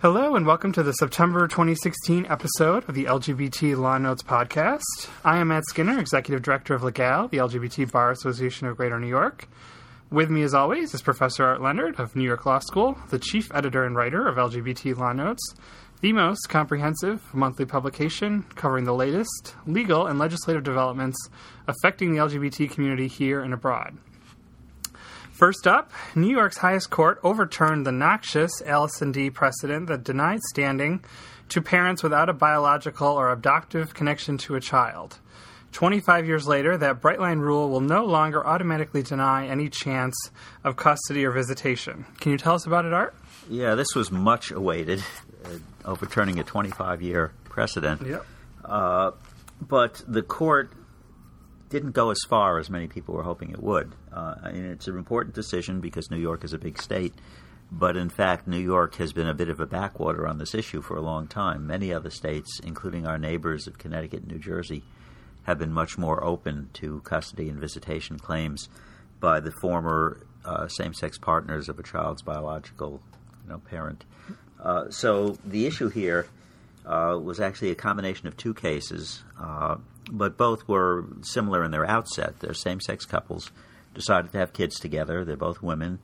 Hello, and welcome to the September 2016 episode of the LGBT Law Notes podcast. I am Matt Skinner, Executive Director of Legal, the LGBT Bar Association of Greater New York. With me, as always, is Professor Art Leonard of New York Law School, the Chief Editor and Writer of LGBT Law Notes, the most comprehensive monthly publication covering the latest legal and legislative developments affecting the LGBT community here and abroad. First up, New York's highest court overturned the noxious Allison D precedent that denied standing to parents without a biological or adoptive connection to a child. 25 years later, that bright line rule will no longer automatically deny any chance of custody or visitation. Can you tell us about it, Art? Yeah, this was much awaited, uh, overturning a 25 year precedent. Yep. Uh, but the court didn't go as far as many people were hoping it would. Uh, and it's an important decision because New York is a big state. But in fact, New York has been a bit of a backwater on this issue for a long time. Many other states, including our neighbors of Connecticut and New Jersey, have been much more open to custody and visitation claims by the former uh, same-sex partners of a child's biological you know, parent. Uh, so the issue here uh, was actually a combination of two cases, uh, but both were similar in their outset. They're same sex couples, decided to have kids together. They're both women.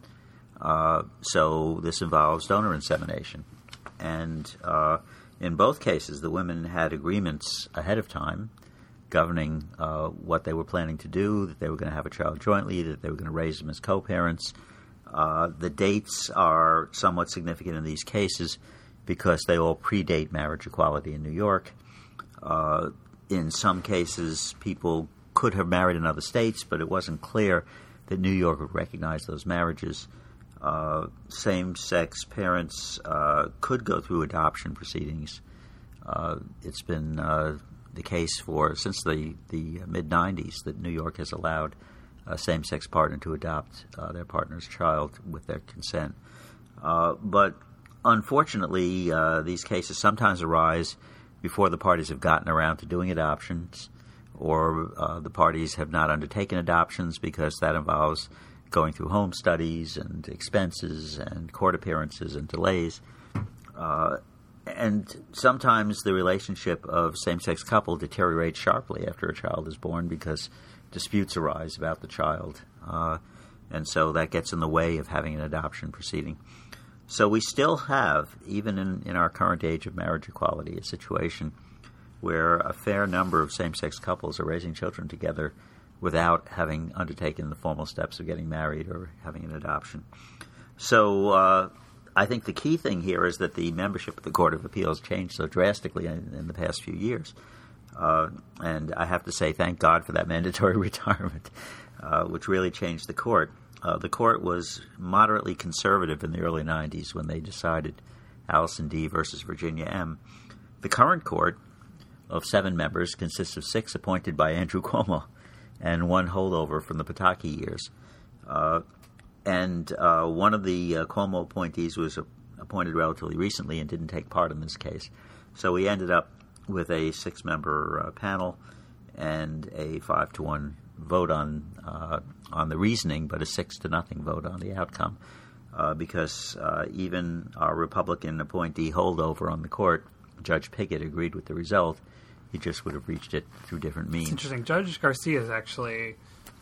Uh, so this involves donor insemination. And uh, in both cases, the women had agreements ahead of time governing uh, what they were planning to do, that they were going to have a child jointly, that they were going to raise them as co parents. the dates are somewhat significant in these cases because they all predate marriage equality in New York. Uh, in some cases, people could have married in other states, but it wasn't clear that New York would recognize those marriages. Uh, same sex parents uh, could go through adoption proceedings. Uh, it's been uh, the case for since the, the mid 90s that New York has allowed a same sex partner to adopt uh, their partner's child with their consent. but unfortunately, uh, these cases sometimes arise before the parties have gotten around to doing adoptions, or uh, the parties have not undertaken adoptions because that involves going through home studies and expenses and court appearances and delays. Uh, and sometimes the relationship of same sex couple deteriorates sharply after a child is born because disputes arise about the child. Uh, and so that gets in the way of having an adoption proceeding. So we still have, even in, in our current age of marriage equality, a situation where a fair number of same sex couples are raising children together without having undertaken the formal steps of getting married or having an adoption. So uh, I think the key thing here is that the membership of the Court of Appeals changed so drastically in, in the past few years. Uh, and I have to say, thank God for that mandatory retirement, uh, which really changed the court. Uh, the court was moderately conservative in the early 90s when they decided Allison D versus Virginia M. The current court of seven members consists of six appointed by Andrew Cuomo and one holdover from the Pataki years. Uh, and uh, one of the uh, Cuomo appointees was appointed relatively recently and didn't take part in this case. So we ended up with a six member uh, panel and a five to one vote on uh, on the reasoning, but a six to nothing vote on the outcome, uh, because uh, even our Republican appointee holdover on the court, Judge Pigott, agreed with the result. He just would have reached it through different means. It's interesting. Judge Garcia is actually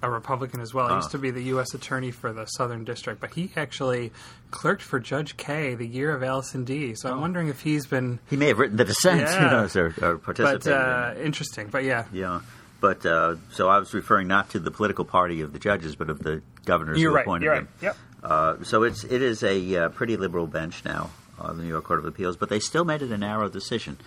a Republican as well. He used ah. to be the U.S. Attorney for the Southern District, but he actually clerked for Judge Kaye the year of Allison D. So oh. I'm wondering if he's been. He may have written the dissent, yeah. you know, or, or participated. But uh, in interesting. But yeah, yeah. But uh, so I was referring not to the political party of the judges, but of the governors you're who right, appointed you're them. Right. Yep. Uh, so it's it is a uh, pretty liberal bench now, uh, the New York Court of Appeals, but they still made it a narrow decision.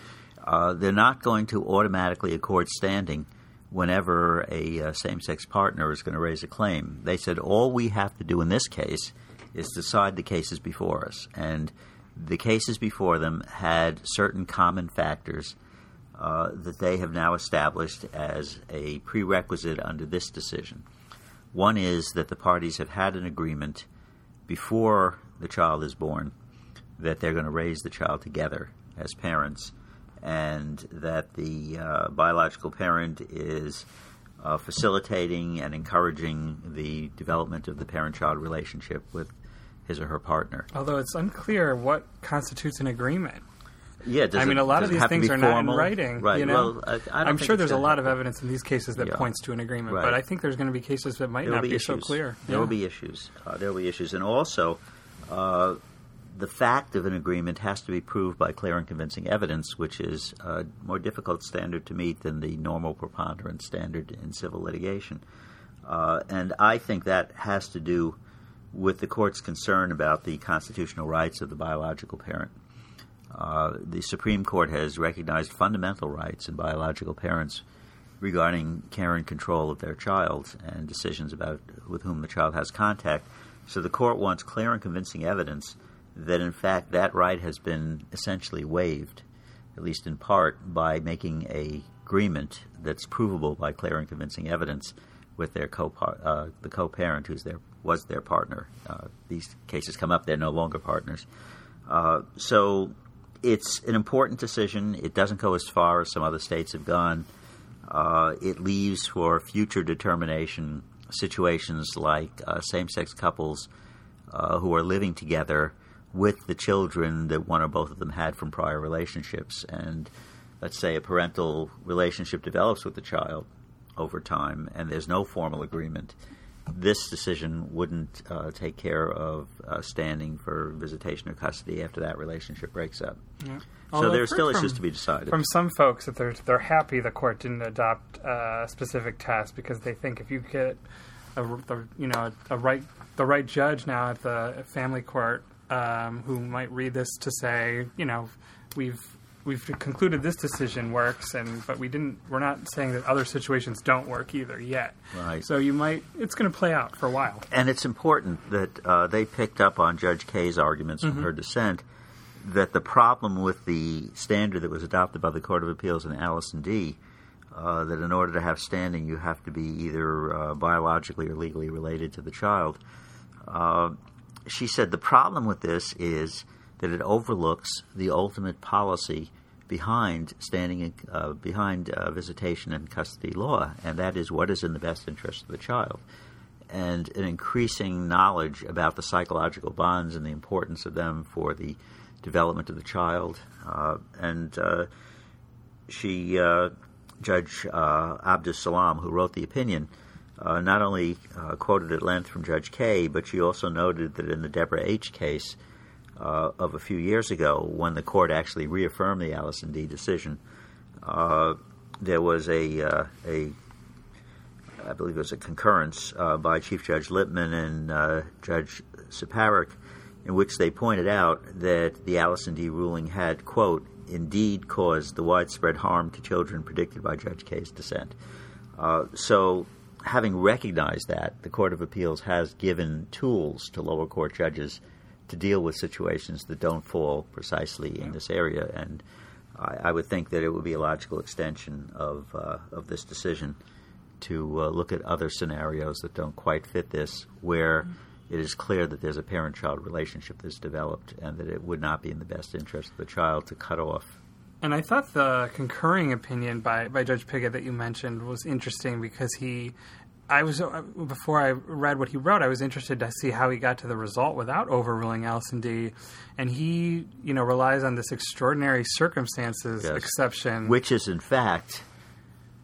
Uh, they're not going to automatically accord standing whenever a uh, same-sex partner is going to raise a claim. They said all we have to do in this case is decide the cases before us, and the cases before them had certain common factors uh, that they have now established as a prerequisite under this decision. One is that the parties have had an agreement before the child is born that they're going to raise the child together as parents, and that the uh, biological parent is uh, facilitating and encouraging the development of the parent child relationship with his or her partner. Although it's unclear what constitutes an agreement. Yeah, I mean, a lot of these things are not in writing. Right. You know? Well, I, I'm sure there's a lot of evidence in these cases that Yeah. points to an agreement, Right. but I think there's going to be cases that might There will not be be, so clear. There Yeah. will be issues. Uh, there will be issues, and also uh, the fact of an agreement has to be proved by clear and convincing evidence, which is a more difficult standard to meet than the normal preponderance standard in civil litigation. Uh, and I think that has to do with the court's concern about the constitutional rights of the biological parent. Uh, the Supreme Court has recognized fundamental rights in biological parents regarding care and control of their child and decisions about with whom the child has contact. So the court wants clear and convincing evidence that, in fact, that right has been essentially waived, at least in part, by making a agreement that's provable by clear and convincing evidence with their co uh, the co-parent who's their was their partner. Uh, these cases come up; they're no longer partners. Uh, so it's an important decision. It doesn't go as far as some other states have gone. Uh, it leaves for future determination situations like uh, same sex couples uh, who are living together with the children that one or both of them had from prior relationships. And let's say a parental relationship develops with the child over time and there's no formal agreement. This decision wouldn't uh, take care of uh, standing for visitation or custody after that relationship breaks up. Yeah. So there are still heard issues from- to be decided. From some folks that they're they're happy the court didn't adopt a specific test because they think if you get a, the, you know a right the right judge now at the family court um, who might read this to say you know we've we've concluded this decision works and but we didn't we're not saying that other situations don't work either yet Right. so you might it's going to play out for a while And it's important that uh, they picked up on Judge Kaye's arguments from her dissent that the problem with the standard that was adopted by the Court of Appeals in Allison D. Uh, that in order to have standing, you have to be either uh, biologically or legally related to the child. Uh, she said the problem with this is that it overlooks the ultimate policy behind standing in, uh, behind uh, visitation and custody law, and that is what is in the best interest of the child and an increasing knowledge about the psychological bonds and the importance of them for the development of the child. Uh, and uh, she, uh, Judge uh, Abdus-Salaam, who wrote the opinion, not only quoted at length from Judge Kaye, but she also noted that in the Debra H. case uh, of a few years ago, when the court actually reaffirmed the Allison D. decision, uh, there was a uh, a I believe it was a concurrence uh, by Chief Judge Lippman and uh, Judge Ciparick, in which they pointed out that the Allison D. ruling had, quote, indeed caused the widespread harm to children predicted by Judge Kaye's dissent. Uh, so, having recognized that, the Court of Appeals has given tools to lower court judges to deal with situations that don't fall precisely in this area, and I, I would think that it would be a logical extension of uh, of this decision to uh, look at other scenarios that don't quite fit this, where it is clear that there's a parent-child relationship that's developed, and that it would not be in the best interest of the child to cut off. And I thought the concurring opinion by, by Judge Pigott that you mentioned was interesting because he, I was uh, before I read what he wrote, I was interested to see how he got to the result without overruling Allison D. And he, you know, relies on this extraordinary circumstances Yes. exception. which is in fact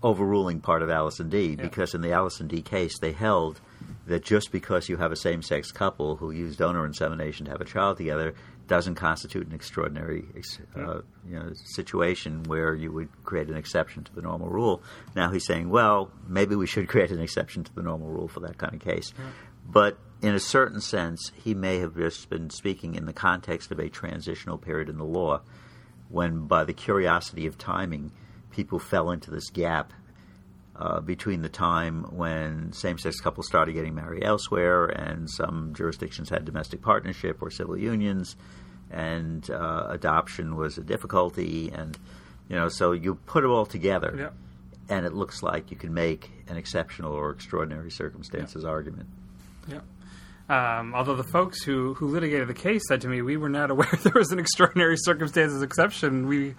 overruling part of Allison D. Because in the Allison D. case, they held that just because you have a same-sex couple who use donor insemination to have a child together doesn't constitute an extraordinary uh, you know, situation where you would create an exception to the normal rule. Now he's saying, well, maybe we should create an exception to the normal rule for that kind of case. But in a certain sense, he may have just been speaking in the context of a transitional period in the law when, by the curiosity of timing, people fell into this gap uh, between the time when same-sex couples started getting married elsewhere, and some jurisdictions had domestic partnership or civil unions, and uh, adoption was a difficulty, and you know, so you put it all together, Yep. and it looks like you can make an exceptional or extraordinary circumstances argument. Yeah. Um, although the folks who, who litigated the case said to me, we were not aware there was an extraordinary circumstances exception. We it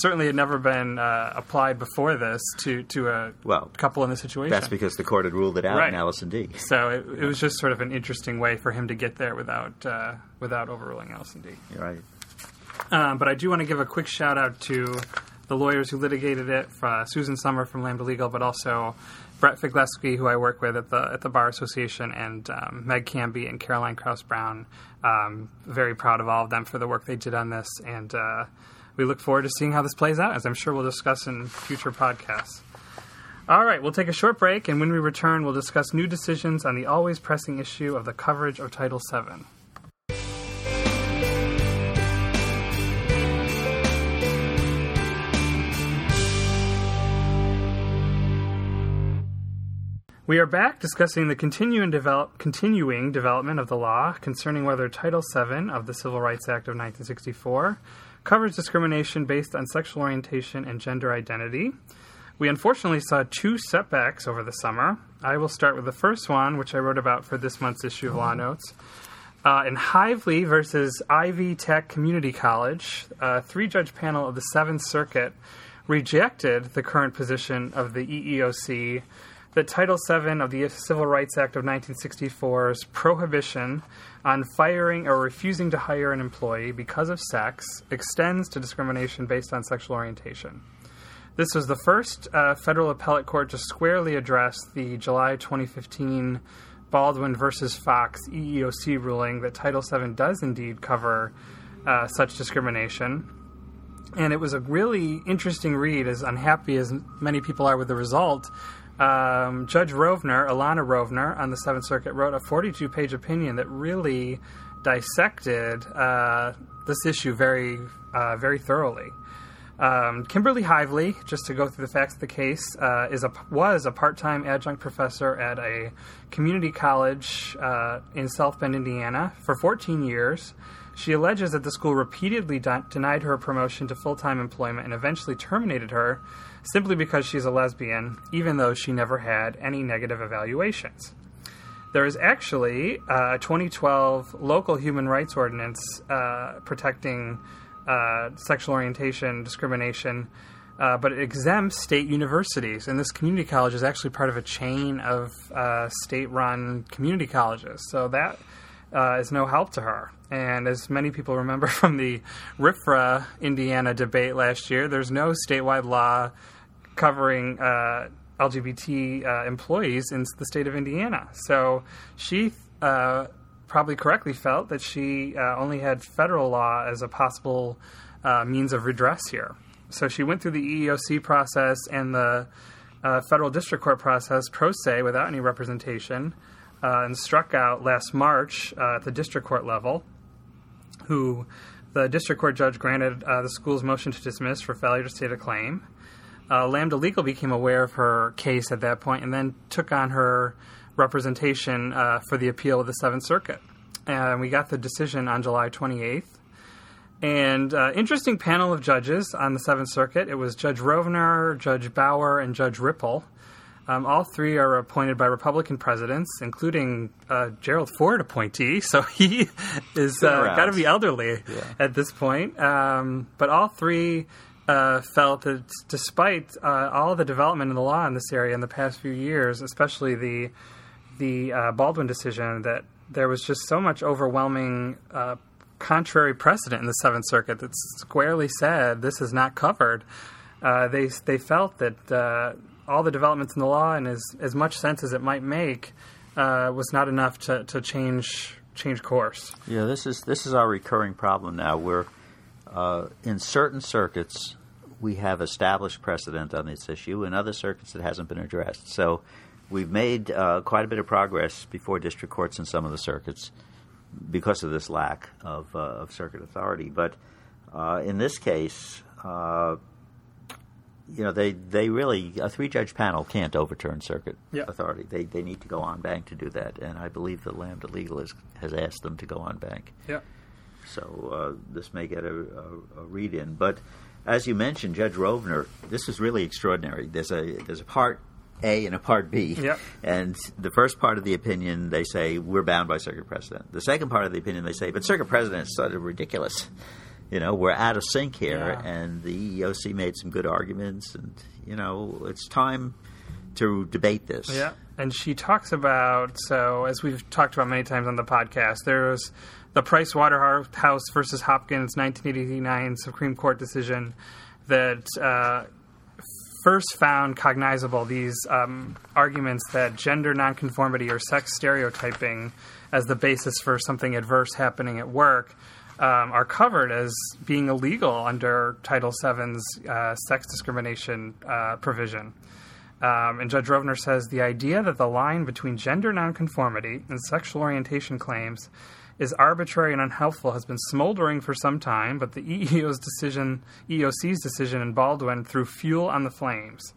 certainly had never been uh, applied before this to to a Well, couple in this situation. That's because the court had ruled it out Right. in Allison D. so it, it was just sort of an interesting way for him to get there without uh, without overruling Allison D. You're right. Um, but I do want to give a quick shout out to the lawyers who litigated it, uh, Susan Sommer from Lambda Legal, but also Brett Figlewski, who I work with at the at the Bar Association, and um, Meg Canby and Caroline Kraus Brown. Um, very proud of all of them for the work they did on this, and uh, we look forward to seeing how this plays out, as I'm sure we'll discuss in future podcasts. All right, we'll take a short break, and when we return, we'll discuss new decisions on the always pressing issue of the coverage of Title VII. We are back discussing the continuing, develop, continuing development of the law concerning whether Title VII of the Civil Rights Act of 1964 covers discrimination based on sexual orientation and gender identity. We unfortunately saw two setbacks over the summer. I will start with the first one, which I wrote about for this month's issue of Law Notes. Uh, in Hively versus Ivy Tech Community College, a three judge panel of the Seventh Circuit rejected the current position of the EEOC that Title VII of the Civil Rights Act of 1964's prohibition on firing or refusing to hire an employee because of sex extends to discrimination based on sexual orientation. This was the first uh, federal appellate court to squarely address the July 2015 Baldwin versus Fox EEOC ruling that Title VII does indeed cover uh, such discrimination. And it was a really interesting read, as unhappy as many people are with the result. Um, Judge Rovner, Ilana Rovner, on the Seventh Circuit, wrote a 42 page opinion that really dissected uh, this issue very, uh, very thoroughly. Um, Kimberly Hively, just to go through the facts of the case, uh, is a was a part-time adjunct professor at a community college uh, in South Bend, Indiana, for 14 years. She alleges that the school repeatedly de- denied her promotion to full-time employment and eventually terminated her simply because she's a lesbian, even though she never had any negative evaluations. There is actually a 2012 local human rights ordinance uh, protecting uh, sexual orientation discrimination, uh, but it exempts state universities. And this community college is actually part of a chain of uh, state run community colleges. So that uh, is no help to her. And as many people remember from the RFRA Indiana debate last year, there's no statewide law covering uh, LGBT uh, employees in the state of Indiana. So she uh, probably correctly felt that she uh, only had federal law as a possible uh, means of redress here. So she went through the EEOC process and the uh, federal district court process pro se without any representation and struck out last March at the district court level, who the district court judge granted the school's motion to dismiss for failure to state a claim. Uh, Lambda Legal became aware of her case at that point and then took on her representation uh, for the appeal of the Seventh Circuit. And we got the decision on July 28th. And uh, interesting panel of judges on the Seventh Circuit. It was Judge Rovner, Judge Bauer, and Judge Ripple. Um, all three are appointed by Republican presidents, including uh, Gerald Ford appointee. So he is uh, got to be elderly at this point. Um, but all three uh, felt that despite uh, all the development in the law in this area in the past few years, especially the the uh, Baldwin decision, that there was just so much overwhelming uh, contrary precedent in the Seventh Circuit that squarely said this is not covered. Uh, they they felt that uh, all the developments in the law and as as much sense as it might make was not enough to, to change change course. Yeah, this is this is our recurring problem now. We're uh, in certain circuits we have established precedent on this issue. In other circuits, it hasn't been addressed. So we've made uh, quite a bit of progress before district courts in some of the circuits because of this lack of, uh, of circuit authority. But uh, in this case, uh, you know, they, they really a three judge panel can't overturn circuit Yeah. authority. They they need to go en banc to do that, and I believe that Lambda Legal is, has asked them to go en banc. Yeah. So uh, this may get a, a, a read in. But as you mentioned, Judge Rovner, this is really extraordinary. There's a there's a part A and a Part B. Yep. And the first part of the opinion, they say we're bound by circuit precedent. The second part of the opinion, they say, but circuit precedent is sort of ridiculous. You know, we're out of sync here, Yeah. and the EEOC made some good arguments, and you know, it's time to debate this. Yeah, and she talks about so as we've talked about many times on the podcast. There's the Price Waterhouse versus Hopkins 1989 Supreme Court decision that uh, first found cognizable these um, arguments that gender nonconformity or sex stereotyping as the basis for something adverse happening at work. Um, are covered as being illegal under Title VII's uh, sex discrimination uh, provision. Um, and Judge Rovner says the idea that the line between gender nonconformity and sexual orientation claims is arbitrary and unhelpful has been smoldering for some time, but the EEO's decision, EEOC's decision in Baldwin threw fuel on the flames.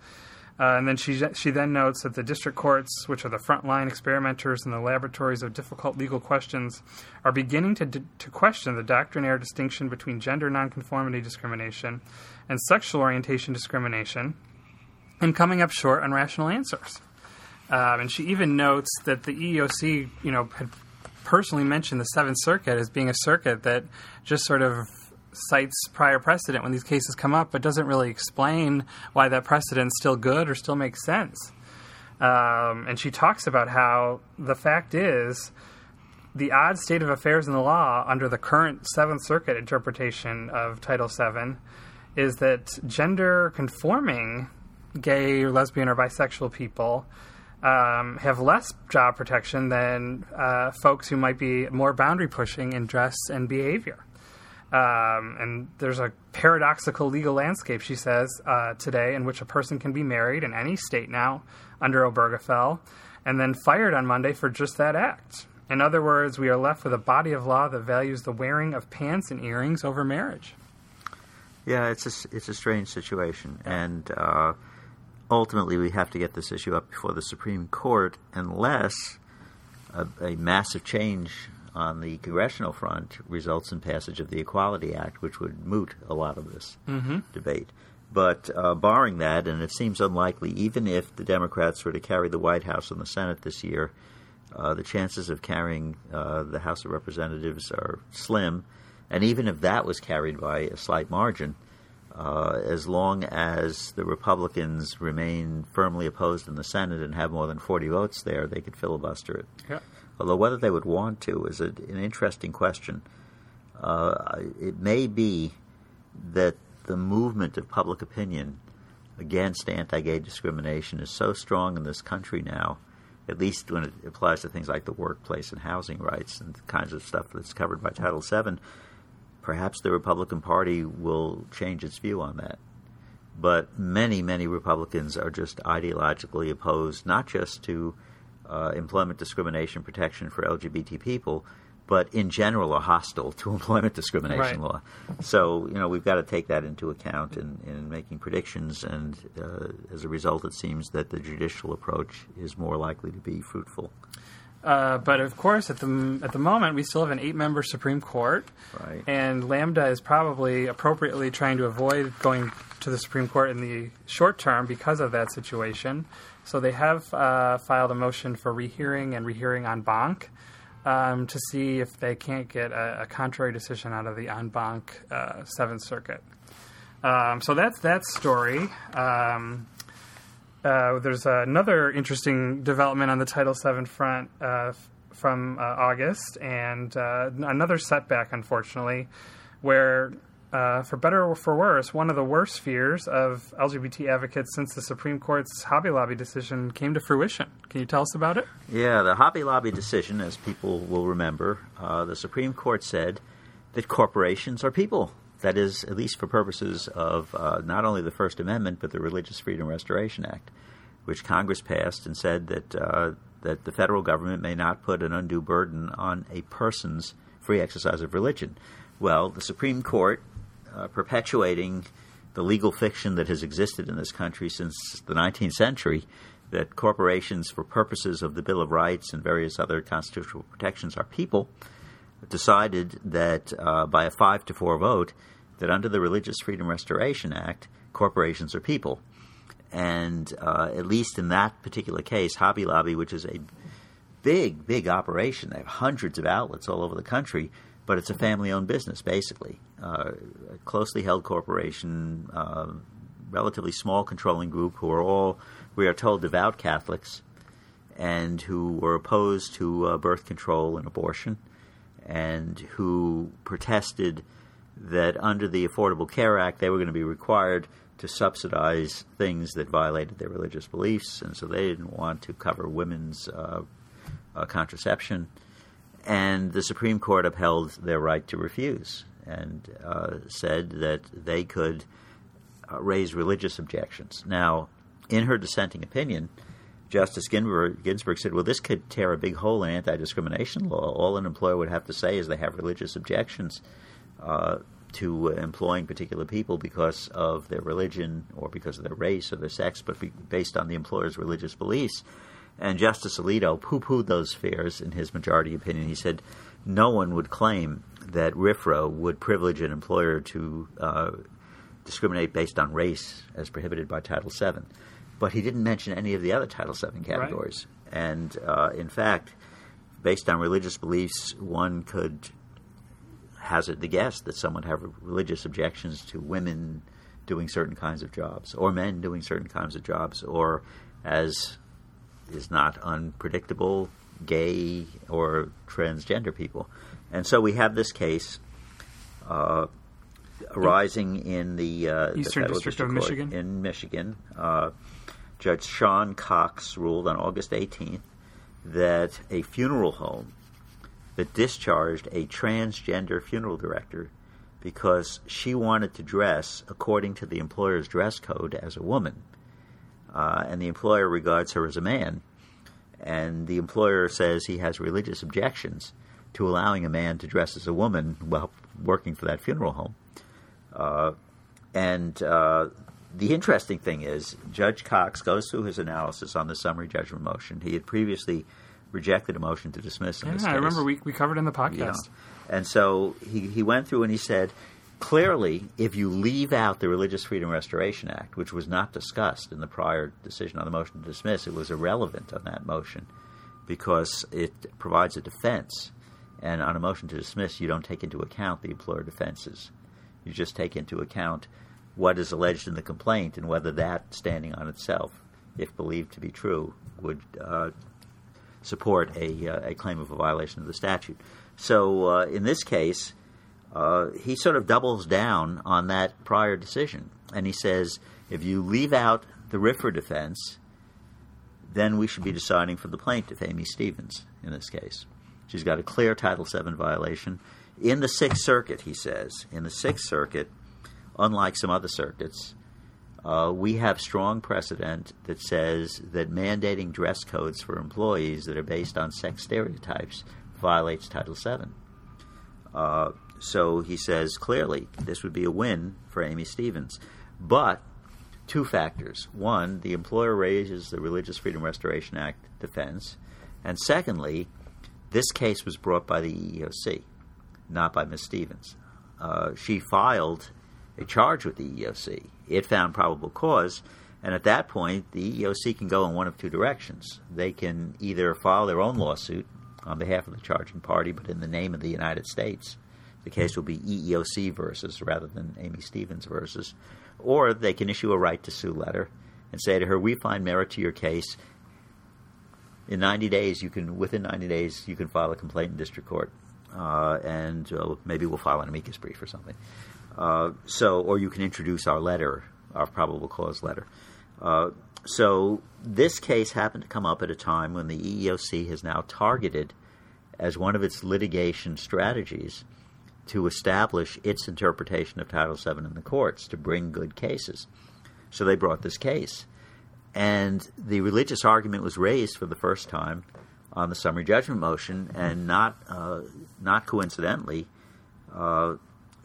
Uh, and then she she then notes that the district courts, which are the frontline experimenters in the laboratories of difficult legal questions, are beginning to d- to question the doctrinaire distinction between gender nonconformity discrimination and sexual orientation discrimination, and coming up short on rational answers. Um, and she even notes that the EEOC, you know, had personally mentioned the Seventh Circuit as being a circuit that just sort of cites prior precedent when these cases come up, but doesn't really explain why that precedent's still good or still makes sense. Um, and she talks about how the fact is the odd state of affairs in the law under the current Seventh Circuit interpretation of Title VII is that gender conforming gay or lesbian or bisexual people um, have less job protection than uh, folks who might be more boundary pushing in dress and behavior. Um, and there's a paradoxical legal landscape, she says, uh, today in which a person can be married in any state now under Obergefell and then fired on Monday for just that act. In other words, we are left with a body of law that values the wearing of pants and earrings over marriage. Yeah, it's a, it's a strange situation, and uh, ultimately we have to get this issue up before the Supreme Court unless a, a massive change on the congressional front results in passage of the Equality Act, which would moot a lot of this debate. But uh, barring that, and it seems unlikely, even if the Democrats were to carry the White House and the Senate this year, uh, the chances of carrying uh, the House of Representatives are slim. And even if that was carried by a slight margin, uh, as long as the Republicans remain firmly opposed in the Senate and have more than 40 votes there, they could filibuster it. Yeah. Although whether they would want to is a, an interesting question. Uh, it may be that the movement of public opinion against anti-gay discrimination is so strong in this country now, at least when it applies to things like the workplace and housing rights and the kinds of stuff that's covered by Title VII. Perhaps the Republican Party will change its view on that. But many, many Republicans are just ideologically opposed, not just to uh, employment discrimination protection for LGBT people, but in general are hostile to employment discrimination Right. law. So, you know, we've got to take that into account in, in making predictions, and uh, as a result, it seems that the judicial approach is more likely to be fruitful. Uh, but of course, at the at the moment, we still have an eight-member Supreme Court, Right. and Lambda is probably appropriately trying to avoid going to the Supreme Court in the short term because of that situation. So they have uh, filed a motion for rehearing and rehearing en banc um, to see if they can't get a, a contrary decision out of the en banc uh, Seventh Circuit. Um, so that's that story. Um, uh, there's another interesting development on the Title VII front uh, from uh, August, and uh, another setback, unfortunately, where, uh, for better or for worse, one of the worst fears of LGBT advocates since the Supreme Court's Hobby Lobby decision came to fruition. Can you tell us about it? Yeah, the Hobby Lobby decision, as people will remember, uh, the Supreme Court said that corporations are people. That is, at least for purposes of uh, not only the First Amendment, but the Religious Freedom Restoration Act, which Congress passed and said that, uh, that the federal government may not put an undue burden on a person's free exercise of religion. Well, the Supreme Court, uh, perpetuating the legal fiction that has existed in this country since the 19th century, that corporations, for purposes of the Bill of Rights and various other constitutional protections, are people, decided that uh, by a five to four vote, that under the Religious Freedom Restoration Act, corporations are people. And uh, at least in that particular case, Hobby Lobby, which is a big, big operation, they have hundreds of outlets all over the country, but it's a family owned business, basically. Uh, a closely held corporation, uh, relatively small controlling group who are all, we are told, devout Catholics and who were opposed to uh, birth control and abortion and who protested that under the Affordable Care Act they were going to be required to subsidize things that violated their religious beliefs, and so they didn't want to cover women's uh, uh, contraception. And the Supreme Court upheld their right to refuse and uh, said that they could uh, raise religious objections. Now, in her dissenting opinion, Justice Ginsburg, Ginsburg, said, well, this could tear a big hole in anti discrimination law. All an employer would have to say is they have religious objections uh, to employing particular people because of their religion or because of their race or their sex, but based on the employer's religious beliefs. And Justice Alito poo pooed those fears in his majority opinion. He said no one would claim that RFRA would privilege an employer to uh, discriminate based on race as prohibited by Title VII but he didn't mention any of the other Title VII categories. Right. And uh, in fact, based on religious beliefs, one could hazard the guess that someone have religious objections to women doing certain kinds of jobs, or men doing certain kinds of jobs, or as is not unpredictable, gay or transgender people. And so we have this case uh, arising in the uh, Eastern the District, District of Michigan. In Michigan, uh, Judge Sean Cox ruled on August 18th that a funeral home that discharged a transgender funeral director because she wanted to dress according to the employer's dress code as a woman. Uh, and the employer regards her as a man. And the employer says he has religious objections to allowing a man to dress as a woman while working for that funeral home. Uh, and uh, the interesting thing is, Judge Cox goes through his analysis on the summary judgment motion. He had previously rejected a motion to dismiss. yeah, I remember we, we covered in the podcast. You know? And so he, he went through and he said, clearly, if you leave out the Religious Freedom Restoration Act, which was not discussed in the prior decision on the motion to dismiss, it was irrelevant on that motion because it provides a defense. And on a motion to dismiss, you don't take into account the employer defenses. You just take into account what is alleged in the complaint and whether that, standing on itself, if believed to be true, would uh, support a, uh, a claim of a violation of the statute. So uh, in this case, uh, he sort of doubles down on that prior decision, and he says if you leave out the RFRA defense, then we should be deciding for the plaintiff, Amy Stevens, in this case. She's got a clear Title VII violation. In the Sixth Circuit, he says, in the Sixth Circuit, unlike some other circuits, uh, we have strong precedent that says that mandating dress codes for employees that are based on sex stereotypes violates Title VII. Uh, so he says clearly this would be a win for Amy Stevens. But two factors. One, the employer raises the Religious Freedom Restoration Act defense. And secondly, this case was brought by the EEOC, not by Ms. Stevens. Uh, she filed a charge with the EEOC. It found probable cause, and at that point, the EEOC can go in one of two directions. They can either file their own lawsuit on behalf of the charging party, but in the name of the United States. The case will be EEOC versus rather than Amy Stevens versus. Or they can issue a right to sue letter and say to her, "We find merit to your case. In 90 days, you can within 90 days you can file a complaint in district court, uh, and uh, maybe we'll file an amicus brief or something." Uh, so, or you can introduce our letter, our probable cause letter. Uh, so, this case happened to come up at a time when the EEOC has now targeted as one of its litigation strategies to establish its interpretation of Title VII in the courts to bring good cases. So, they brought this case. And the religious argument was raised for the first time on the summary judgment motion, and not uh, not coincidentally, uh,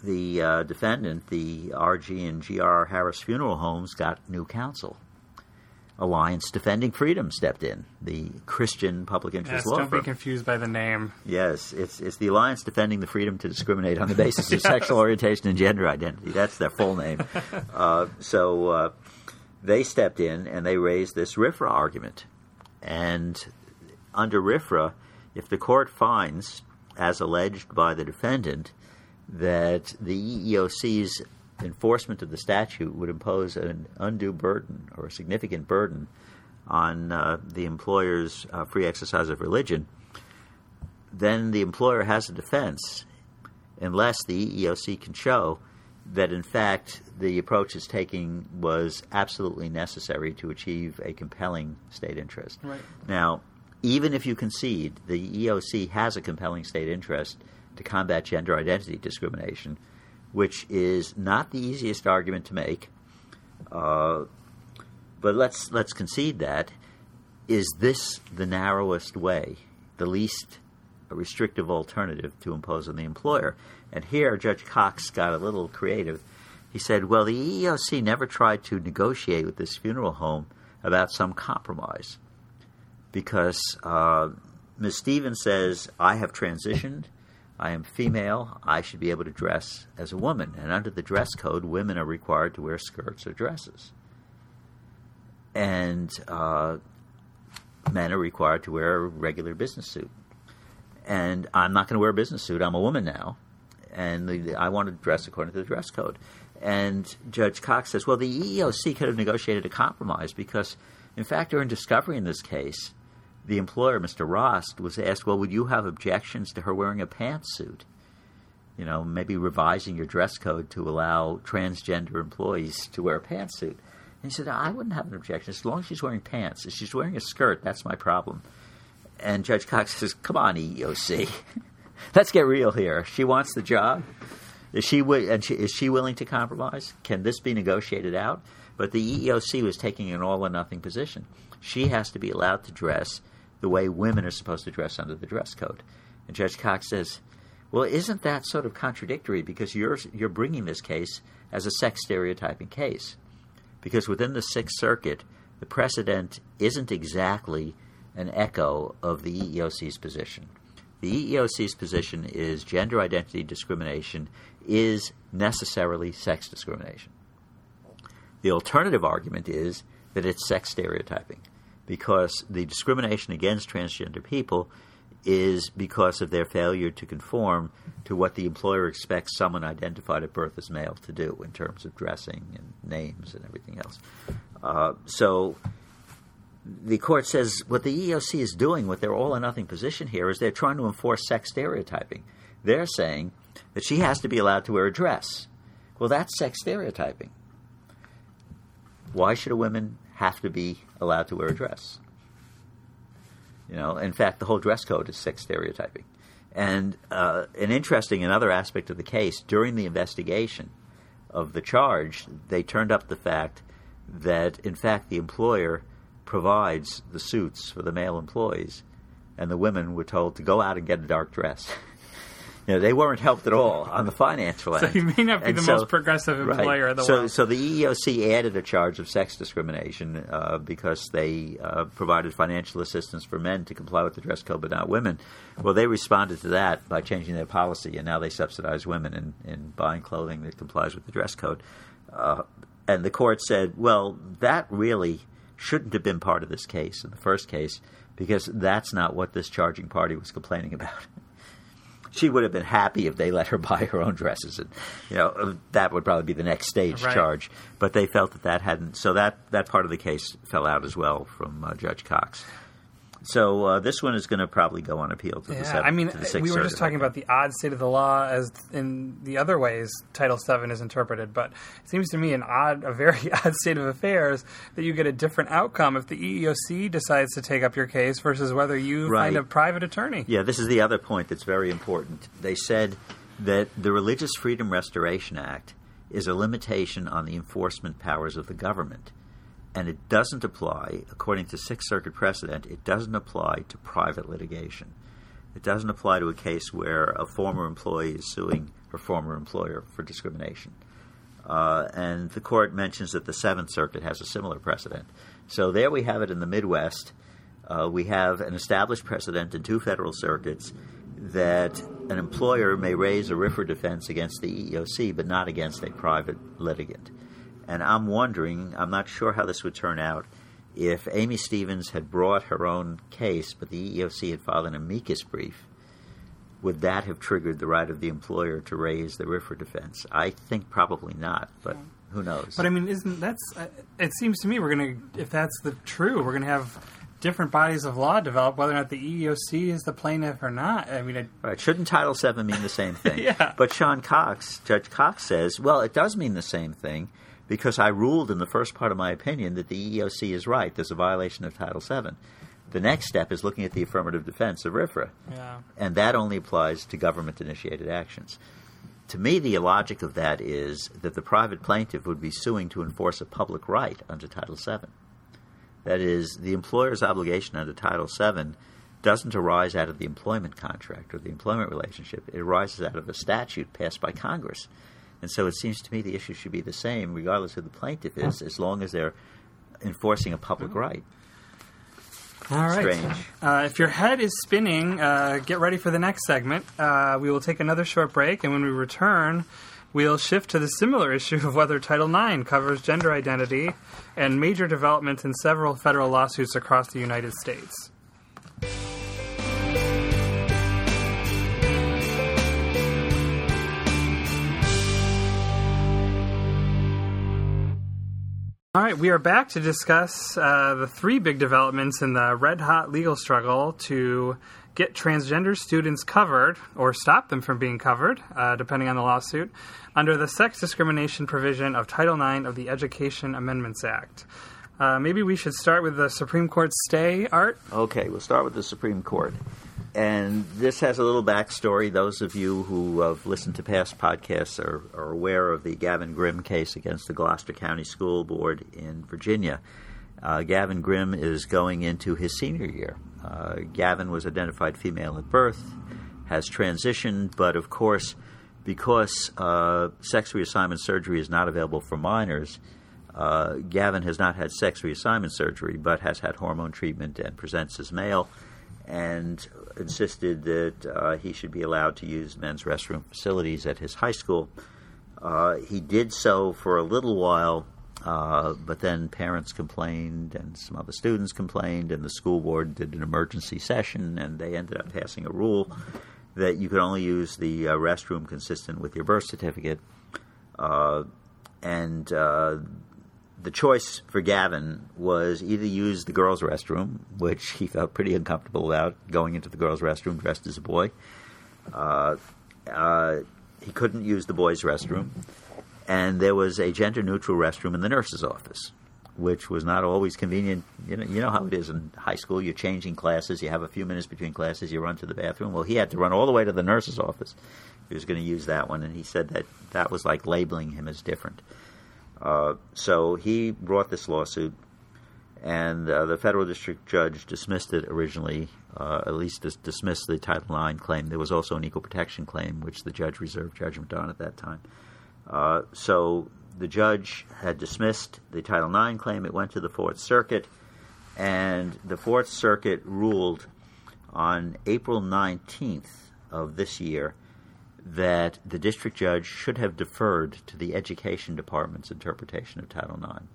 the uh, defendant, the RG and GR Harris Funeral Homes, got new counsel. Alliance Defending Freedom stepped in, the Christian public interest yes, law don't firm. be confused by the name. Yes, it's it's the Alliance Defending the Freedom to Discriminate on the Basis of Sexual Orientation and Gender Identity. That's their full name. uh, so uh, they stepped in and they raised this RFRA argument. And under RFRA, if the court finds, as alleged by the defendant, that the EEOC's enforcement of the statute would impose an undue burden or a significant burden on uh, the employer's uh, free exercise of religion, then the employer has a defense unless the EEOC can show that, in fact, the approach it's taking was absolutely necessary to achieve a compelling state interest. Right. Now, even if you concede the EEOC has a compelling state interest to combat gender identity discrimination, which is not the easiest argument to make, uh, but let's let's concede that. Is this the narrowest way, the least restrictive alternative to impose on the employer? And here, Judge Cox got a little creative. He said, "Well, the EEOC never tried to negotiate with this funeral home about some compromise, because uh, Ms. Stevens says I have transitioned." I am female. I should be able to dress as a woman. And under the dress code, women are required to wear skirts or dresses. And uh, men are required to wear a regular business suit. And I'm not going to wear a business suit. I'm a woman now. And the, I want to dress according to the dress code. And Judge Cox says, well, the EEOC could have negotiated a compromise because, in fact, during discovery in this case, the employer, Mr. Rost, was asked, well, would you have objections to her wearing a pantsuit? You know, maybe revising your dress code to allow transgender employees to wear a pantsuit. And he said, I wouldn't have an objection as long as she's wearing pants. If she's wearing a skirt, that's my problem. And Judge Cox says, come on, EEOC. Let's get real here. She wants the job. Is she, and she, is she willing to compromise? Can this be negotiated out? But the EEOC was taking an all or nothing position. She has to be allowed to dress the way women are supposed to dress under the dress code. And Judge Cox says, well, isn't that sort of contradictory because you're, you're bringing this case as a sex stereotyping case? Because within the Sixth Circuit, the precedent isn't exactly an echo of the EEOC's position. The EEOC's position is gender identity discrimination is necessarily sex discrimination. The alternative argument is that it's sex stereotyping because the discrimination against transgender people is because of their failure to conform to what the employer expects someone identified at birth as male to do in terms of dressing and names and everything else. Uh, so the court says what the EEOC is doing with their all or nothing position here is they're trying to enforce sex stereotyping. They're saying that she has to be allowed to wear a dress. Well, that's sex stereotyping. Why should a woman have to be allowed to wear a dress. You know, in fact, the whole dress code is sex stereotyping. And uh, an interesting another aspect of the case during the investigation of the charge, they turned up the fact that in fact the employer provides the suits for the male employees, and the women were told to go out and get a dark dress. you know, they weren't helped at all on the financial end. So you may not be and the so, most progressive employer right. in the so, world. So the EEOC added a charge of sex discrimination uh, because they uh, provided financial assistance for men to comply with the dress code, but not women. Well, they responded to that by changing their policy, and now they subsidize women in, in buying clothing that complies with the dress code. Uh, and the court said, well, that really shouldn't have been part of this case in the first case because that's not what this charging party was complaining about she would have been happy if they let her buy her own dresses, and you know that would probably be the next stage right. charge. But they felt that that hadn't, so that that part of the case fell out as well from uh, Judge Cox. So uh, this one is going to probably go on appeal to yeah, the seventh. I mean, to the we were just talking about the odd state of the law as in the other ways Title VII is interpreted, but it seems to me an odd, a very odd state of affairs that you get a different outcome if the EEOC decides to take up your case versus whether you right. find a private attorney. Yeah, this is the other point that's very important. They said that the Religious Freedom Restoration Act is a limitation on the enforcement powers of the government and it doesn't apply, according to Sixth Circuit precedent, it doesn't apply to private litigation. It doesn't apply to a case where a former employee is suing her former employer for discrimination. Uh, and the court mentions that the Seventh Circuit has a similar precedent. So there we have it in the Midwest. Uh, we have an established precedent in two federal circuits that an employer may raise a RFRA defense against the EEOC, but not against a private litigant. And I'm wondering, I'm not sure how this would turn out, if Amy Stevens had brought her own case, but the EEOC had filed an amicus brief, would that have triggered the right of the employer to raise the RFRA defense? I think probably not, but who knows? But I mean, isn't that's? Uh, it seems to me we're gonna, if that's the true, we're gonna have different bodies of law develop whether or not the EEOC is the plaintiff or not. I mean, it, right? Shouldn't Title VII mean the same thing? yeah. But Sean Cox, Judge Cox says, well, it does mean the same thing because I ruled in the first part of my opinion that the EEOC is right. There's a violation of Title VII. The next step is looking at the affirmative defense of RFRA. Yeah. And that only applies to government initiated actions. To me, the logic of that is that the private plaintiff would be suing to enforce a public right under Title VII. That is, the employer's obligation under Title VII doesn't arise out of the employment contract or the employment relationship. It arises out of a statute passed by Congress. And so it seems to me the issue should be the same, regardless who the plaintiff is, as long as they're enforcing a public right. All right. Strange. Uh, if your head is spinning, uh, get ready for the next segment. Uh, we will take another short break, and when we return, we'll shift to the similar issue of whether Title IX covers gender identity and major developments in several federal lawsuits across the United States. All right, we are back to discuss uh, the three big developments in the red hot legal struggle to get transgender students covered or stop them from being covered, uh, depending on the lawsuit, under the sex discrimination provision of Title IX of the Education Amendments Act. Uh, maybe we should start with the Supreme Court stay, Art. Okay, we'll start with the Supreme Court. And this has a little backstory. Those of you who have listened to past podcasts are, are aware of the Gavin Grimm case against the Gloucester County School Board in Virginia. Uh, Gavin Grimm is going into his senior year. Uh, Gavin was identified female at birth, has transitioned, but of course, because uh, sex reassignment surgery is not available for minors, uh, Gavin has not had sex reassignment surgery, but has had hormone treatment and presents as male and insisted that uh, he should be allowed to use men's restroom facilities at his high school. Uh, he did so for a little while, uh, but then parents complained and some other students complained, and the school board did an emergency session, and they ended up passing a rule that you could only use the uh, restroom consistent with your birth certificate. Uh, and the choice for Gavin was either use the girls' restroom, which he felt pretty uncomfortable about going into the girls' restroom dressed as a boy. Uh, uh, he couldn't use the boys' restroom, and there was a gender-neutral restroom in the nurse's office, which was not always convenient. You know, you know how it is in high school. You're changing classes. You have a few minutes between classes. You run to the bathroom. Well, he had to run all the way to the nurse's office. He was going to use that one, and he said that that was like labeling him as different. Uh, so he brought this lawsuit, and uh, the federal district judge dismissed it originally, uh, at least dis- dismissed the Title IX claim. There was also an equal protection claim, which the judge reserved judgment on at that time. Uh, so the judge had dismissed the Title IX claim. It went to the Fourth Circuit, and the Fourth Circuit ruled on April 19th of this year that the district judge should have deferred to the Education Department's interpretation of Title IX.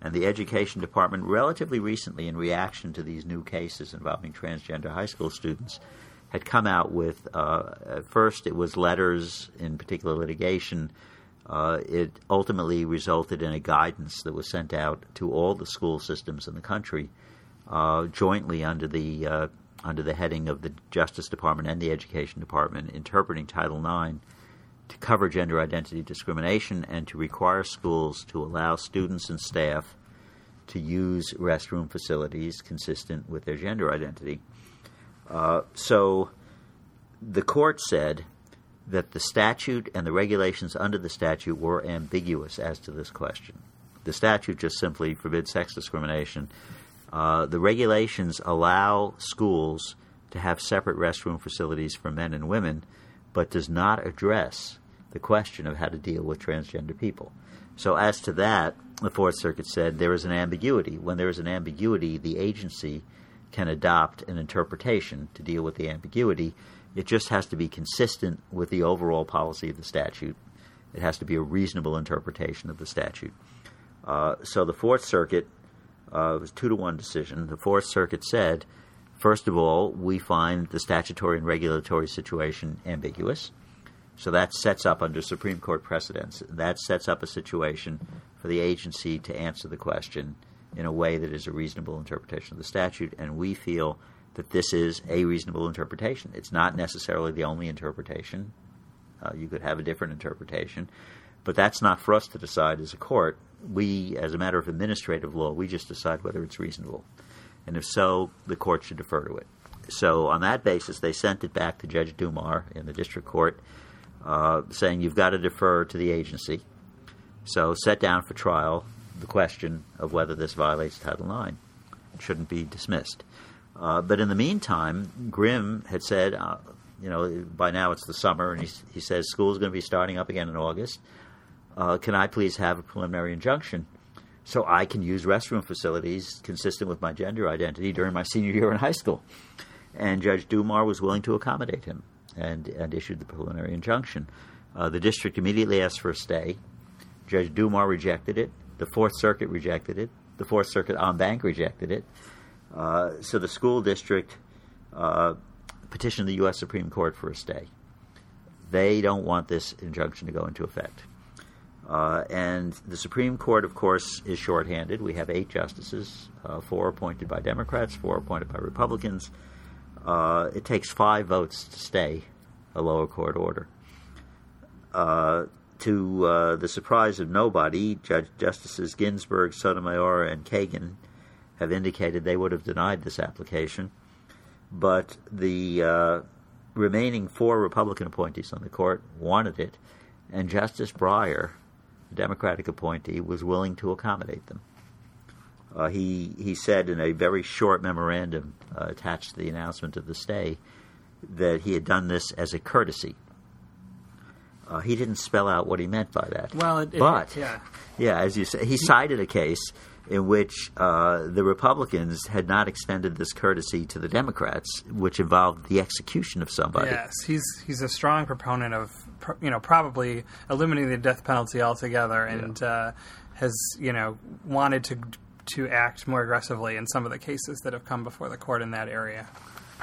And the Education Department, relatively recently, in reaction to these new cases involving transgender high school students, had come out with uh, at first it was letters in particular litigation. Uh, it ultimately resulted in a guidance that was sent out to all the school systems in the country, uh, jointly under the uh, under the heading of the Justice Department and the Education Department, interpreting Title IX to cover gender identity discrimination and to require schools to allow students and staff to use restroom facilities consistent with their gender identity. Uh, so the court said that the statute and the regulations under the statute were ambiguous as to this question. The statute just simply forbids sex discrimination uh, the regulations allow schools to have separate restroom facilities for men and women, but does not address the question of how to deal with transgender people. So, as to that, the Fourth Circuit said there is an ambiguity. When there is an ambiguity, the agency can adopt an interpretation to deal with the ambiguity. It just has to be consistent with the overall policy of the statute It has to be a reasonable interpretation of the statute. Uh, so the Fourth Circuit uh, it was two to one decision. The Fourth Circuit said, first of all, we find the statutory and regulatory situation ambiguous. So that sets up under Supreme Court precedents. That sets up a situation for the agency to answer the question in a way that is a reasonable interpretation of the statute, and we feel that this is a reasonable interpretation. It's not necessarily the only interpretation. Uh, you could have a different interpretation, but that's not for us to decide as a court. We, as a matter of administrative law, we just decide whether it's reasonable. And if so, the court should defer to it. So, on that basis, they sent it back to Judge Doumar in the district court, uh, saying you've got to defer to the agency. So, set down for trial the question of whether this violates Title IX. It shouldn't be dismissed. Uh, but in the meantime, Grimm had said, uh, you know, by now it's the summer, and he, he says school's going to be starting up again in August uh, can I please have a preliminary injunction so I can use restroom facilities consistent with my gender identity during my senior year in high school? And Judge Doumar was willing to accommodate him and, and issued the preliminary injunction. Uh, the district immediately asked for a stay. Judge Doumar rejected it. The Fourth Circuit rejected it. The Fourth Circuit en banc rejected it. Uh, so the school district uh, petitioned the U.S. Supreme Court for a stay. They don't want this injunction to go into effect. Uh, and the Supreme Court, of course, is shorthanded. We have eight justices, uh, four appointed by Democrats, four appointed by Republicans. Uh, it takes five votes to stay a lower court order. Uh, to uh, the surprise of nobody, Judge Justices Ginsburg, Sotomayor, and Kagan have indicated they would have denied this application. But the uh, remaining four Republican appointees on the court wanted it, and Justice Breyer Democratic appointee, was willing to accommodate them. Uh, he he said in a very short memorandum uh, attached to the announcement of the stay that he had done this as a courtesy. Uh, he didn't spell out what he meant by that. Well, it, but it, yeah, yeah, as you say, he cited a case in which uh, the Republicans had not extended this courtesy to the Democrats, which involved the execution of somebody. Yes, he's he's a strong proponent of you know probably eliminating the death penalty altogether, and yeah. uh, has you know wanted to to act more aggressively in some of the cases that have come before the court in that area.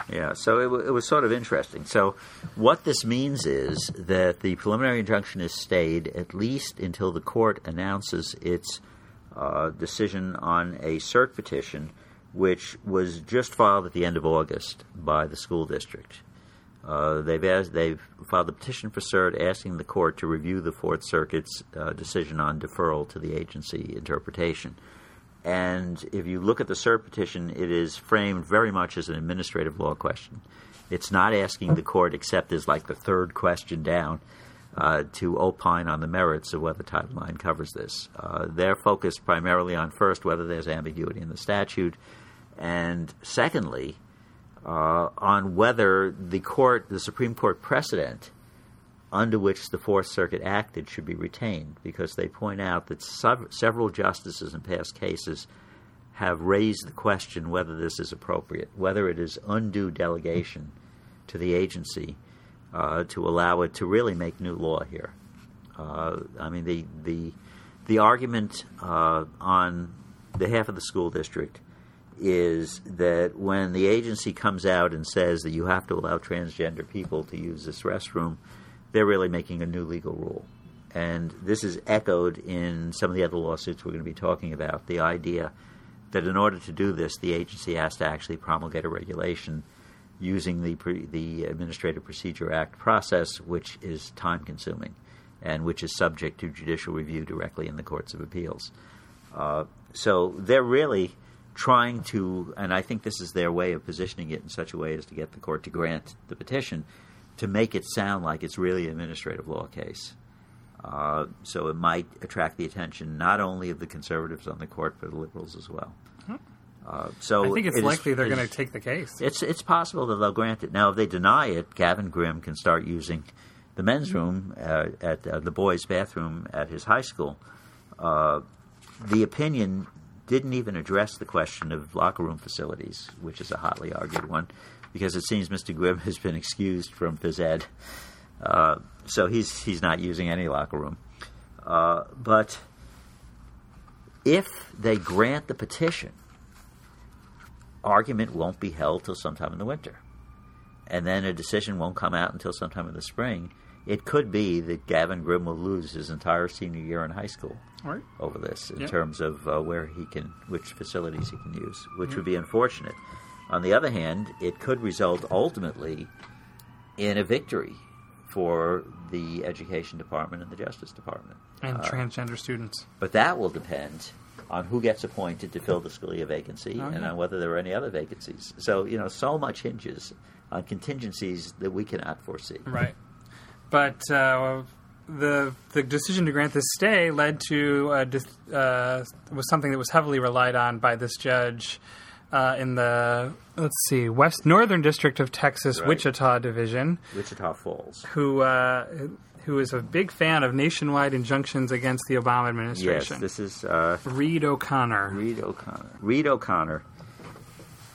Yeah, so it, w- it was sort of interesting. So, what this means is that the preliminary injunction is stayed at least until the court announces its uh, decision on a cert petition, which was just filed at the end of August by the school district. Uh, they've asked, they've filed a petition for cert asking the court to review the Fourth Circuit's uh, decision on deferral to the agency interpretation. And if you look at the cert petition, it is framed very much as an administrative law question. It's not asking the court, except as like the third question down, uh, to opine on the merits of whether Title IX covers this. Uh, they're focused primarily on first whether there's ambiguity in the statute, and secondly, uh, on whether the court, the Supreme Court precedent under which the Fourth Circuit acted should be retained, because they point out that several justices in past cases have raised the question whether this is appropriate, whether it is undue delegation to the agency uh, to allow it to really make new law here. Uh, I mean, the the the argument uh, on behalf of the school district is that when the agency comes out and says that you have to allow transgender people to use this restroom, they're really making a new legal rule. And this is echoed in some of the other lawsuits we're going to be talking about. The idea that in order to do this, the agency has to actually promulgate a regulation using the pre, the Administrative Procedure Act process, which is time consuming and which is subject to judicial review directly in the courts of appeals. Uh, so they're really trying to, and I think this is their way of positioning it in such a way as to get the court to grant the petition to make it sound like it's really an administrative law case. Uh, so it might attract the attention not only of the conservatives on the court, but the liberals as well. Mm-hmm. Uh, so I think it's it likely is, they're going to take the case. It's it's possible that they'll grant it. Now, if they deny it, Gavin Grimm can start using the men's room uh, at uh, the boys' bathroom at his high school. Uh, the opinion didn't even address the question of locker room facilities, which is a hotly argued one, because it seems Mr. Grimm has been excused from phys ed. Uh, so he's he's not using any locker room. Uh, but if they grant the petition, argument won't be held till sometime in the winter, and then a decision won't come out until sometime in the spring. It could be that Gavin Grimm will lose his entire senior year in high school Right. over this in Yep. terms of uh, where he can, which facilities he can use, which would be unfortunate. On the other hand, it could result ultimately in a victory for the Education Department and the Justice Department. And Uh, transgender students. but that will depend on who gets appointed to fill the Scalia vacancy Oh, and on whether there are any other vacancies. So, you know, so much hinges on contingencies that we cannot foresee. Right. But uh, the the decision to grant this stay led to uh, was something that was heavily relied on by this judge uh, in the let's see West Northern District of Texas Right. Wichita Division, Wichita Falls. who uh, who is a big fan of nationwide injunctions against the Obama administration. Yes, this is uh, Reed O'Connor. Reed O'Connor. Reed O'Connor.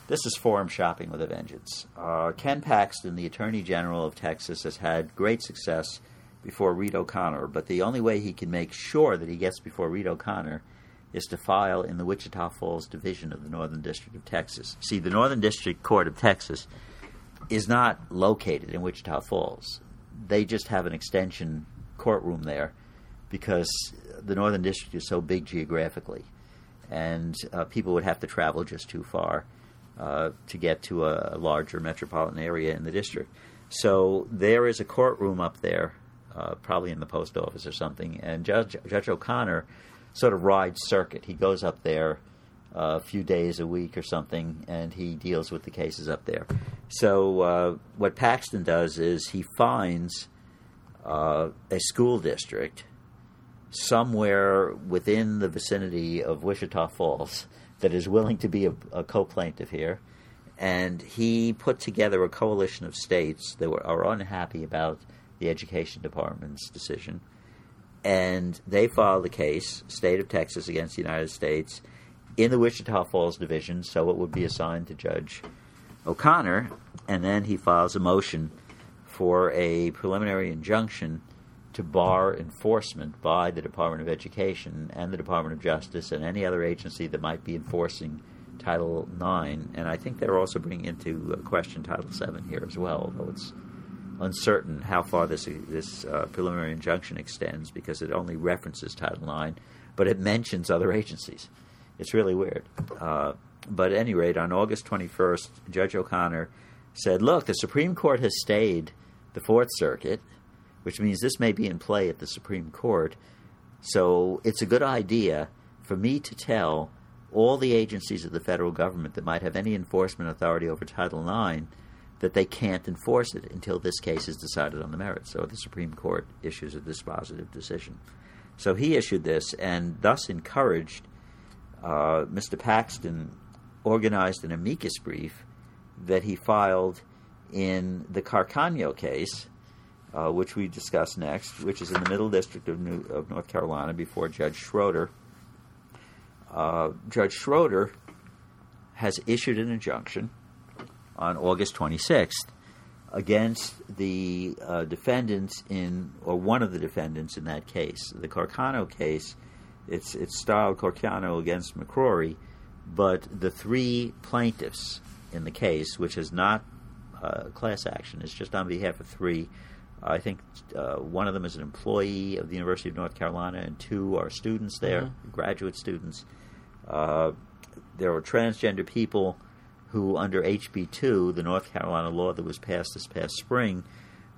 This is forum shopping with a vengeance. Uh, Ken Paxton, the Attorney General of Texas, has had great success before Reed O'Connor, but the only way he can make sure that he gets before Reed O'Connor is to file in the Wichita Falls Division of the Northern District of Texas. See, the Northern District Court of Texas is not located in Wichita Falls. They just have an extension courtroom there because the Northern District is so big geographically, and uh, people would have to travel just too far uh, to get to a, larger metropolitan area in the district. So there is a courtroom up there, uh, probably in the post office or something, and Judge, Judge O'Connor sort of rides circuit. He goes up there uh, a few days a week or something, and he deals with the cases up there. So uh, what Paxton does is he finds uh, a school district somewhere within the vicinity of Wichita Falls that is willing to be a, a co-plaintiff here, and he put together a coalition of states that were, are unhappy about the education department's decision, and they filed a case, state of Texas against the United States, in the Wichita Falls division, so it would be assigned to Judge O'Connor, and then he files a motion for a preliminary injunction to bar enforcement by the Department of Education and the Department of Justice and any other agency that might be enforcing Title IX. And I think they're also bringing into question Title VII here as well, although it's uncertain how far this this uh, preliminary injunction extends because it only references Title IX, but it mentions other agencies. It's really weird. Uh, but at any rate, on August 21st, Judge O'Connor said, Look, the Supreme Court has stayed the Fourth Circuit, which means this may be in play at the Supreme Court. So it's a good idea for me to tell all the agencies of the federal government that might have any enforcement authority over Title IX that they can't enforce it until this case is decided on the merits, or the Supreme Court issues a dispositive decision. So he issued this and thus encouraged uh, Mr. Paxton organized an amicus brief that he filed in the Carcano case, uh, which we discuss next, which is in the Middle District of, New, of North Carolina before Judge Schroeder. Uh, Judge Schroeder has issued an injunction on August 26th against the uh, defendants in, or one of the defendants in that case. The Carcano case, it's, it's styled Carcano against McCrory, but the three plaintiffs in the case, which is not uh, class action, it's just on behalf of three. I think uh, one of them is an employee of the University of North Carolina, and two are students there, graduate students. Uh, there are transgender people who, under HB 2, the North Carolina law that was passed this past spring,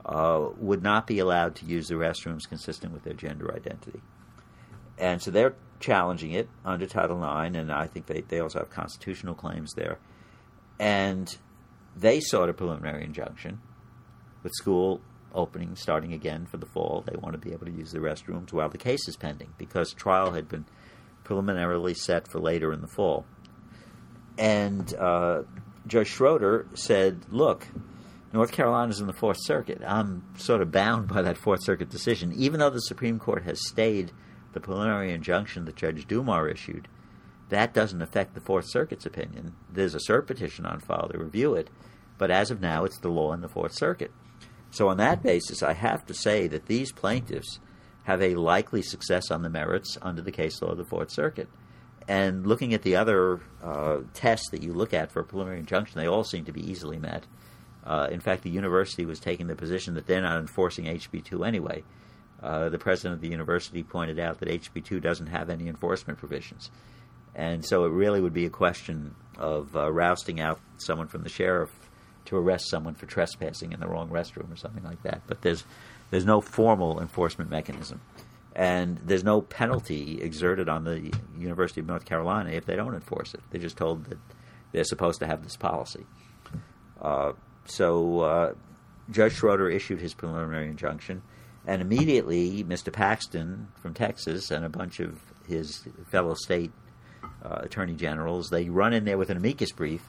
uh, would not be allowed to use the restrooms consistent with their gender identity. And so they're challenging it under Title IX, and I think they, they also have constitutional claims there. And they sought a preliminary injunction with school opening starting again for the fall. They want to be able to use the restrooms while the case is pending because trial had been preliminarily set for later in the fall. And uh, Judge Schroeder said, look, North Carolina's in the Fourth Circuit. I'm sort of bound by that Fourth Circuit decision. Even though the Supreme Court has stayed the preliminary injunction that Judge Doumar issued, that doesn't affect the Fourth Circuit's opinion. There's a cert petition on file to review it, but as of now, it's the law in the Fourth Circuit. So, on that basis, I have to say that these plaintiffs have a likely success on the merits under the case law of the Fourth Circuit. And looking at the other uh, tests that you look at for a preliminary injunction, they all seem to be easily met. Uh, in fact, the university was taking the position that they're not enforcing HB2 anyway. Uh, the president of the university pointed out that HB2 doesn't have any enforcement provisions. And so it really would be a question of uh, rousting out someone from the sheriff to arrest someone for trespassing in the wrong restroom or something like that. But there's there's no formal enforcement mechanism, and there's no penalty exerted on the University of North Carolina if they don't enforce it. They're just told that they're supposed to have this policy. Uh, so uh, Judge Schroeder issued his preliminary injunction, and immediately Mr. Paxton from Texas and a bunch of his fellow state uh, attorney generals they run in there with an amicus brief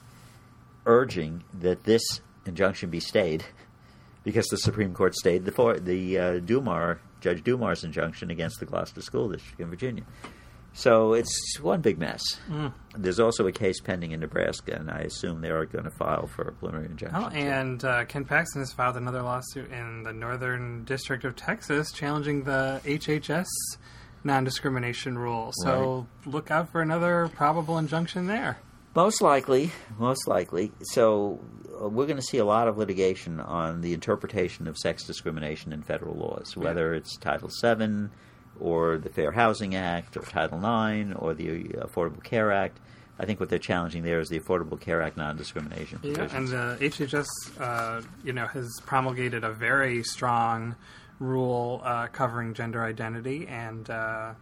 urging that this injunction be stayed because the Supreme Court stayed the for, the uh, Doumar Judge Doumar's injunction against the Gloucester School District in Virginia. So it's one big mess. Mm. There's also a case pending in Nebraska, and I assume they are going to file for a preliminary injunction. Oh, and uh, Ken Paxton has filed another lawsuit in the Northern District of Texas challenging the HHS non-discrimination rule. So right. look out for another probable injunction there. Most likely, most likely. So uh, we're going to see a lot of litigation on the interpretation of sex discrimination in federal laws, whether yeah. it's Title VII or the Fair Housing Act or Title IX or the Affordable Care Act. I think what they're challenging there is the Affordable Care Act non-discrimination. Yeah, and the HHS, uh, you know, has promulgated a very strong rule uh, covering gender identity, and uh,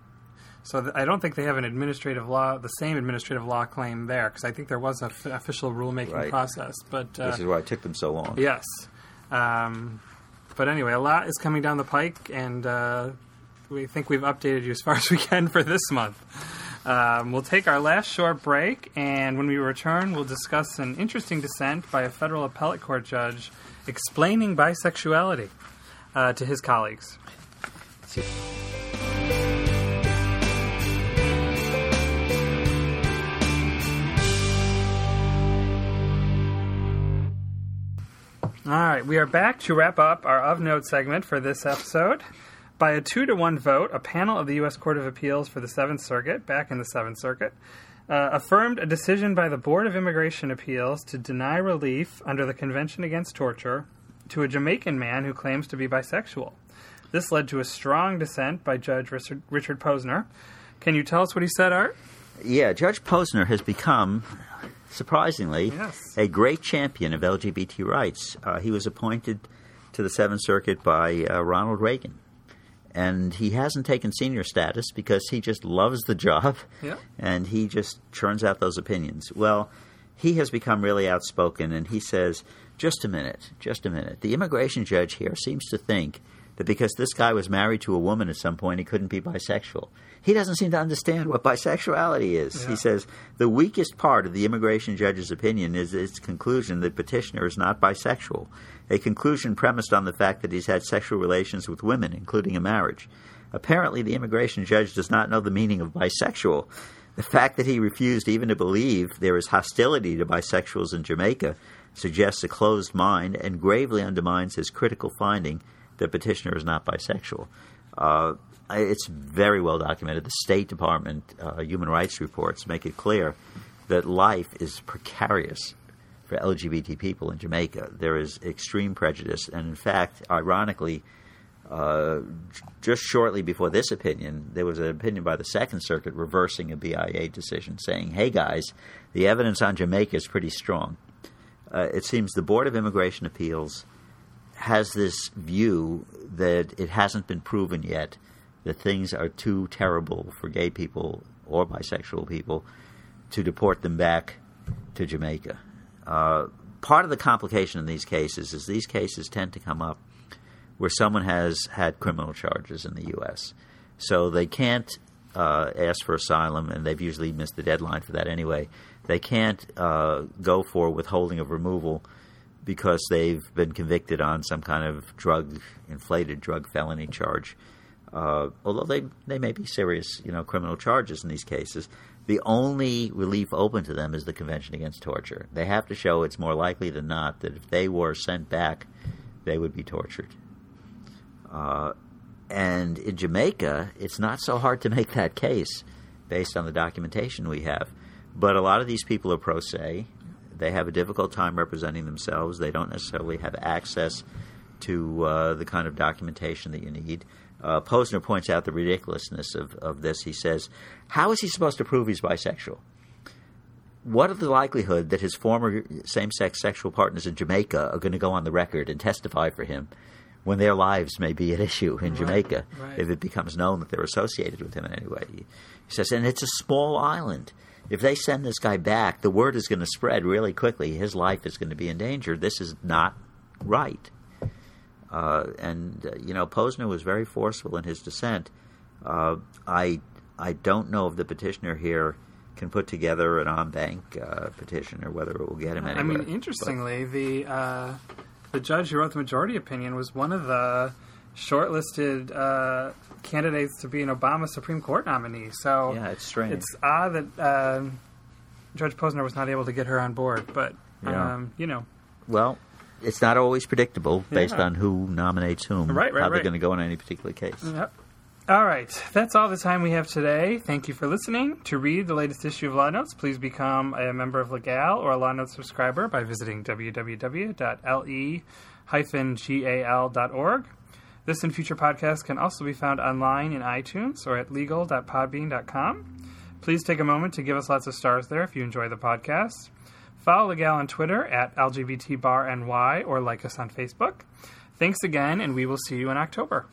so th- I don't think they have an administrative law, the same administrative law claim there, because I think there was an f- official rulemaking right. process. But uh, this is why it took them so long. Yes, um, but anyway, a lot is coming down the pike, and uh, we think we've updated you as far as we can for this month. Um, we'll take our last short break, and when we return, we'll discuss an interesting dissent by a federal appellate court judge explaining bisexuality uh, to his colleagues. All right, we are back to wrap up our of note segment for this episode. By a two to one vote, a panel of the U.S. Court of Appeals for the Seventh Circuit, back in the Seventh Circuit, uh, affirmed a decision by the Board of Immigration Appeals to deny relief under the Convention Against Torture to a Jamaican man who claims to be bisexual. This led to a strong dissent by Judge Richard, Richard Posner. Can you tell us what he said, Art? Yeah, Judge Posner has become, surprisingly, yes. a great champion of LGBT rights. Uh, he was appointed to the Seventh Circuit by uh, Ronald Reagan. And he hasn't taken senior status because he just loves the job yeah. and he just churns out those opinions. Well, he has become really outspoken and he says, just a minute, just a minute. The immigration judge here seems to think that because this guy was married to a woman at some point, he couldn't be bisexual. He doesn't seem to understand what bisexuality is. Yeah. He says the weakest part of the immigration judge's opinion is its conclusion that petitioner is not bisexual, a conclusion premised on the fact that he's had sexual relations with women, including a marriage. Apparently, the immigration judge does not know the meaning of bisexual. The fact that he refused even to believe there is hostility to bisexuals in Jamaica suggests a closed mind and gravely undermines his critical finding the petitioner is not bisexual. Uh, it's very well documented. The State Department uh, human rights reports make it clear that life is precarious for LGBT people in Jamaica. There is extreme prejudice, and in fact, ironically, uh, just shortly before this opinion, there was an opinion by the Second Circuit reversing a BIA decision, saying, "Hey guys, the evidence on Jamaica is pretty strong." Uh, it seems the Board of Immigration Appeals has this view that it hasn't been proven yet that things are too terrible for gay people or bisexual people to deport them back to Jamaica. Uh, part of the complication in these cases is these cases tend to come up where someone has had criminal charges in the U.S. So they can't uh, ask for asylum, and they've usually missed the deadline for that anyway. They can't uh, go for withholding of removal because they've been convicted on some kind of drug inflated drug felony charge. Uh, although they they may be serious, you know, criminal charges in these cases, the only relief open to them is the Convention Against Torture. They have to show it's more likely than not that if they were sent back they would be tortured. Uh, and in Jamaica, it's not so hard to make that case based on the documentation we have. But a lot of these people are pro se. They have a difficult time representing themselves. They don't necessarily have access to uh, the kind of documentation that you need. Uh, Posner points out the ridiculousness of, of this. He says, How is he supposed to prove he's bisexual? What is the likelihood that his former same sex sexual partners in Jamaica are going to go on the record and testify for him when their lives may be at issue in Jamaica right. if it becomes known that they're associated with him in any way? He says, And it's a small island. If they send this guy back, the word is going to spread really quickly. His life is going to be in danger. This is not right. Uh, and uh, you know, Posner was very forceful in his dissent. Uh, I I don't know if the petitioner here can put together an en banc uh, petition or whether it will get him anywhere. I mean, interestingly, the uh, the judge who wrote the majority opinion was one of the shortlisted uh, candidates to be an Obama Supreme Court nominee. So yeah, it's strange. it's odd that uh, Judge Posner was not able to get her on board. But Yeah. um, you know, well, it's not always predictable based Yeah. on who nominates whom. Right, right, how they're going to go in any particular case. Yep. All right, that's all the time we have today. Thank you for listening. To read the latest issue of Law Notes, please become a member of Legal or a Law Notes subscriber by visiting www.le-gal.org. This and future podcasts can also be found online in iTunes or at legal.podbean.com. Please take a moment to give us lots of stars there if you enjoy the podcast. Follow Legal on Twitter at LGBTBarNY or like us on Facebook. Thanks again, and we will see you in October.